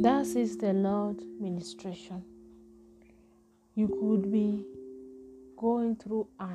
Thus is the Lord ministration. You could be going through a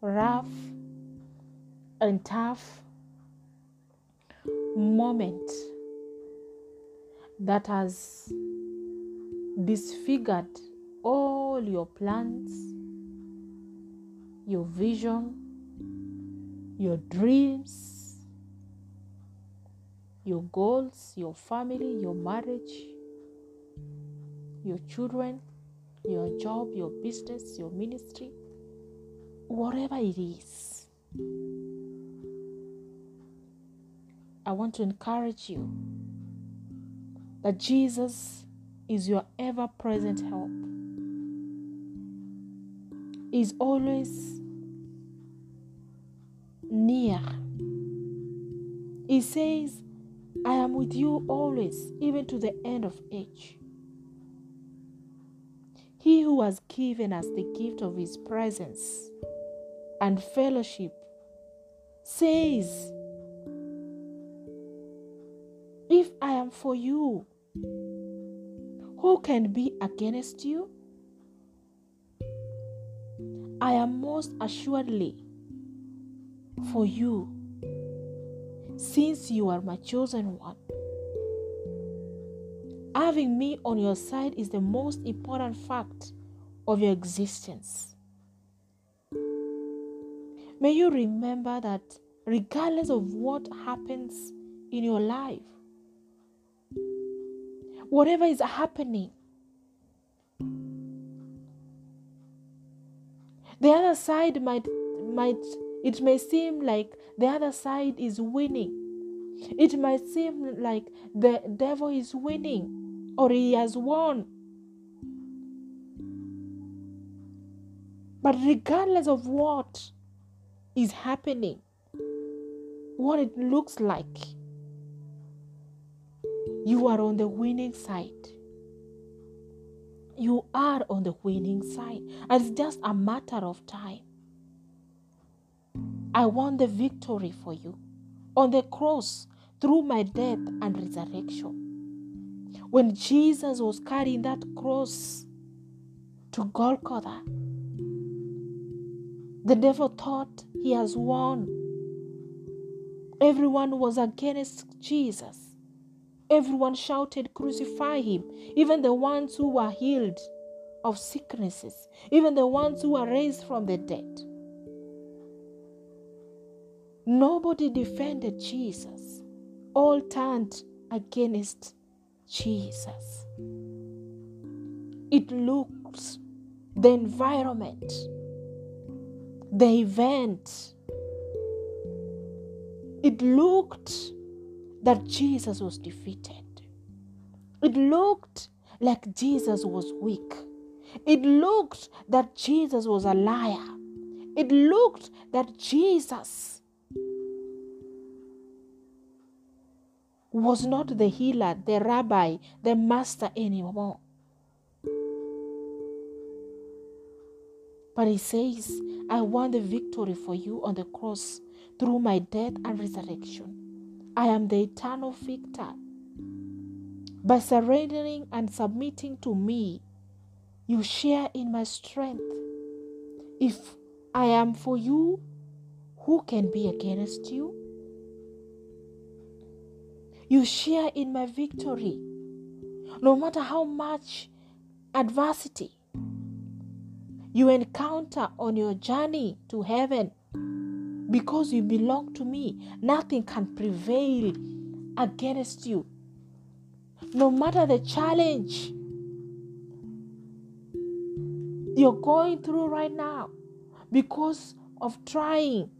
rough and tough moment that has disfigured all your plans, your vision, your dreams, your goals, your family, your marriage, your children, your job, your business, your ministry, whatever it is. I want to encourage you that Jesus is your ever present help. Is always near. He says, I am with you always, even to the end of age. He who has given us the gift of his presence and fellowship says, If I am for you, who can be against you? I am most assuredly for you, since you are my chosen one. Having me on your side is the most important fact of your existence. May you remember that regardless of what happens in your life, whatever is happening, the other side might might it may seem like the other side is winning. It might seem like the devil is winning or he has won. But regardless of what is happening, what it looks like, you are on the winning side. You are on the winning side. And it's just a matter of time. I won the victory for you on the cross through my death and resurrection. When Jesus was carrying that cross to Golgotha, the devil thought he has won. Everyone was against Jesus. Everyone shouted, Crucify him. Even the ones who were healed of sicknesses, even the ones who were raised from the dead. Nobody defended Jesus, all turned against Jesus. It looks the environment, the event, it looked that Jesus was defeated. It looked like Jesus was weak. It looked that Jesus was a liar. It looked that Jesus was not the healer, the rabbi, the master anymore. But he says, I won the victory for you on the cross through my death and resurrection. I am the eternal victor. By surrendering and submitting to me, you share in my strength. If I am for you, who can be against you? You share in my victory. No matter how much adversity you encounter on your journey to heaven, because you belong to me, nothing can prevail against you. No matter the challenge you're going through right now, because of trying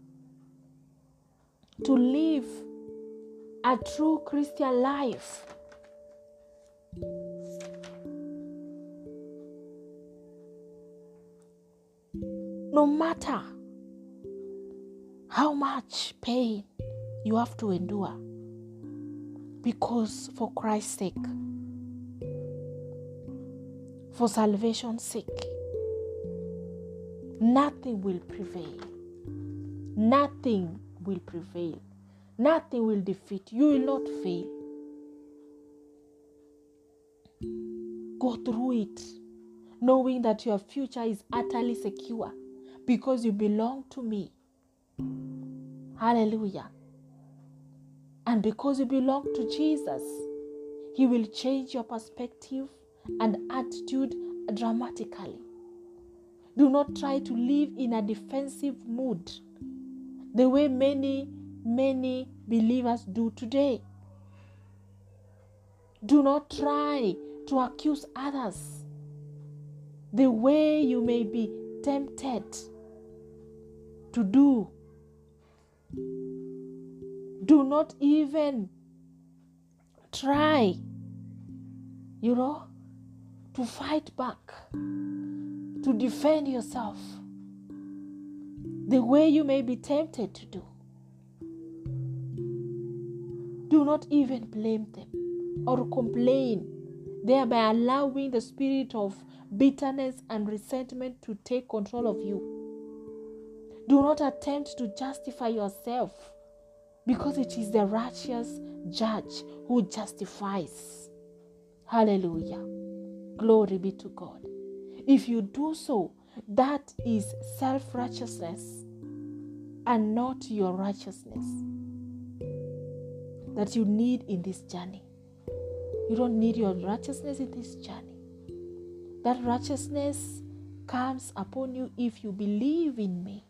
to live a true Christian life. No matter how much pain you have to endure, because for Christ's sake, for salvation's sake, nothing will prevail. Nothing will prevail. Nothing will defeat you. You will not fail. Go through it, knowing that your future is utterly secure because you belong to me. Hallelujah. And because you belong to Jesus, He will change your perspective and attitude dramatically. Do not try to live in a defensive mood the way many, many believers do today. Do not try to accuse others the way you may be tempted to do. Do not even try, you know, to fight back, to defend yourself the way you may be tempted to do. Not even blame them or complain, thereby allowing the spirit of bitterness and resentment to take control of you. Do not attempt to justify yourself because it is the righteous judge who justifies. Hallelujah. Glory be to God. If you do so, that is self righteousness and not your righteousness that you need in this journey. You don't need your righteousness in this journey. That righteousness comes upon you if you believe in me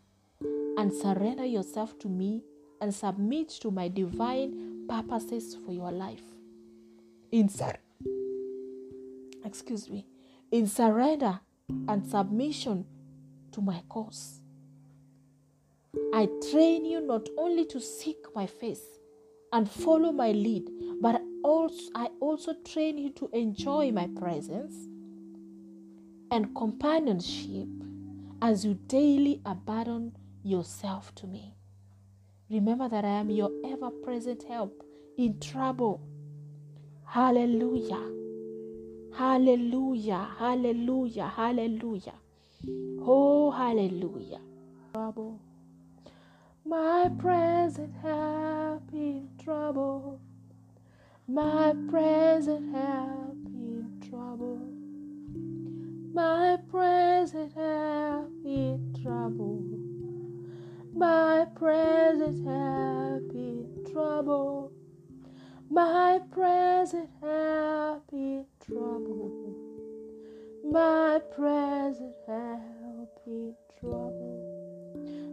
and surrender yourself to me and submit to my divine purposes for your life. In sur- excuse me, in surrender and submission to my cause. I train you not only to seek my face and follow my lead, but also I also train you to enjoy my presence and companionship as you daily abandon yourself to me. Remember that I am your ever present help in trouble. Hallelujah. Hallelujah. Hallelujah. Hallelujah. Oh, hallelujah. Trouble. My present help in trouble. My present in trouble. My present in trouble. My present in trouble. My present in trouble. My present in trouble.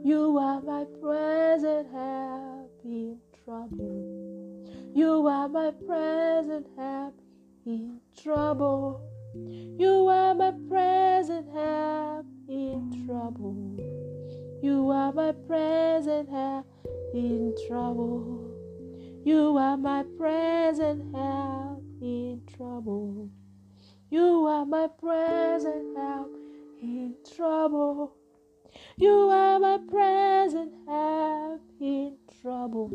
You are my present help in trouble. You are my present help in trouble. You are my present help in trouble. You are my present help in trouble. You are my present help in trouble. You are my present help in trouble. You are my present help in trouble.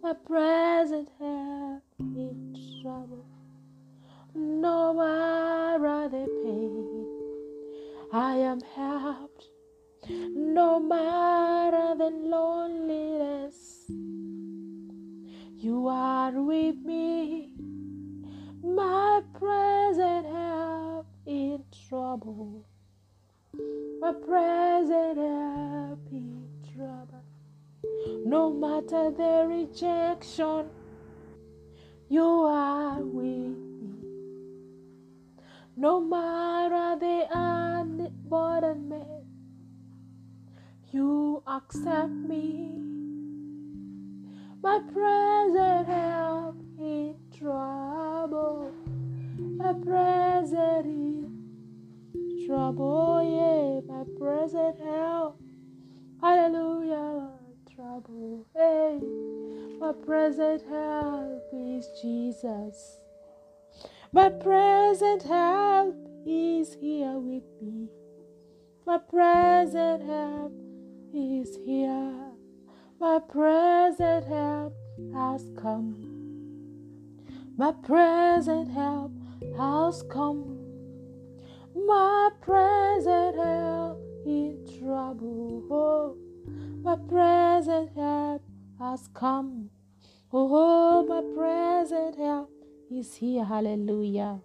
My present help in trouble. No matter the pain, I am helped. No matter the loneliness, you are with me. My present help in trouble. My present happy trouble. No matter the rejection, you are with me. No matter the unburdenment, you accept me. My present help in trouble. My present trouble, yeah. My present help. Hallelujah. Trouble, hey. My present help is Jesus. My present help is here with me. My present help is here. My present help has come. My present help has come. My present help in trouble. Oh, my present help has come. Oh, my present help is here. Hallelujah.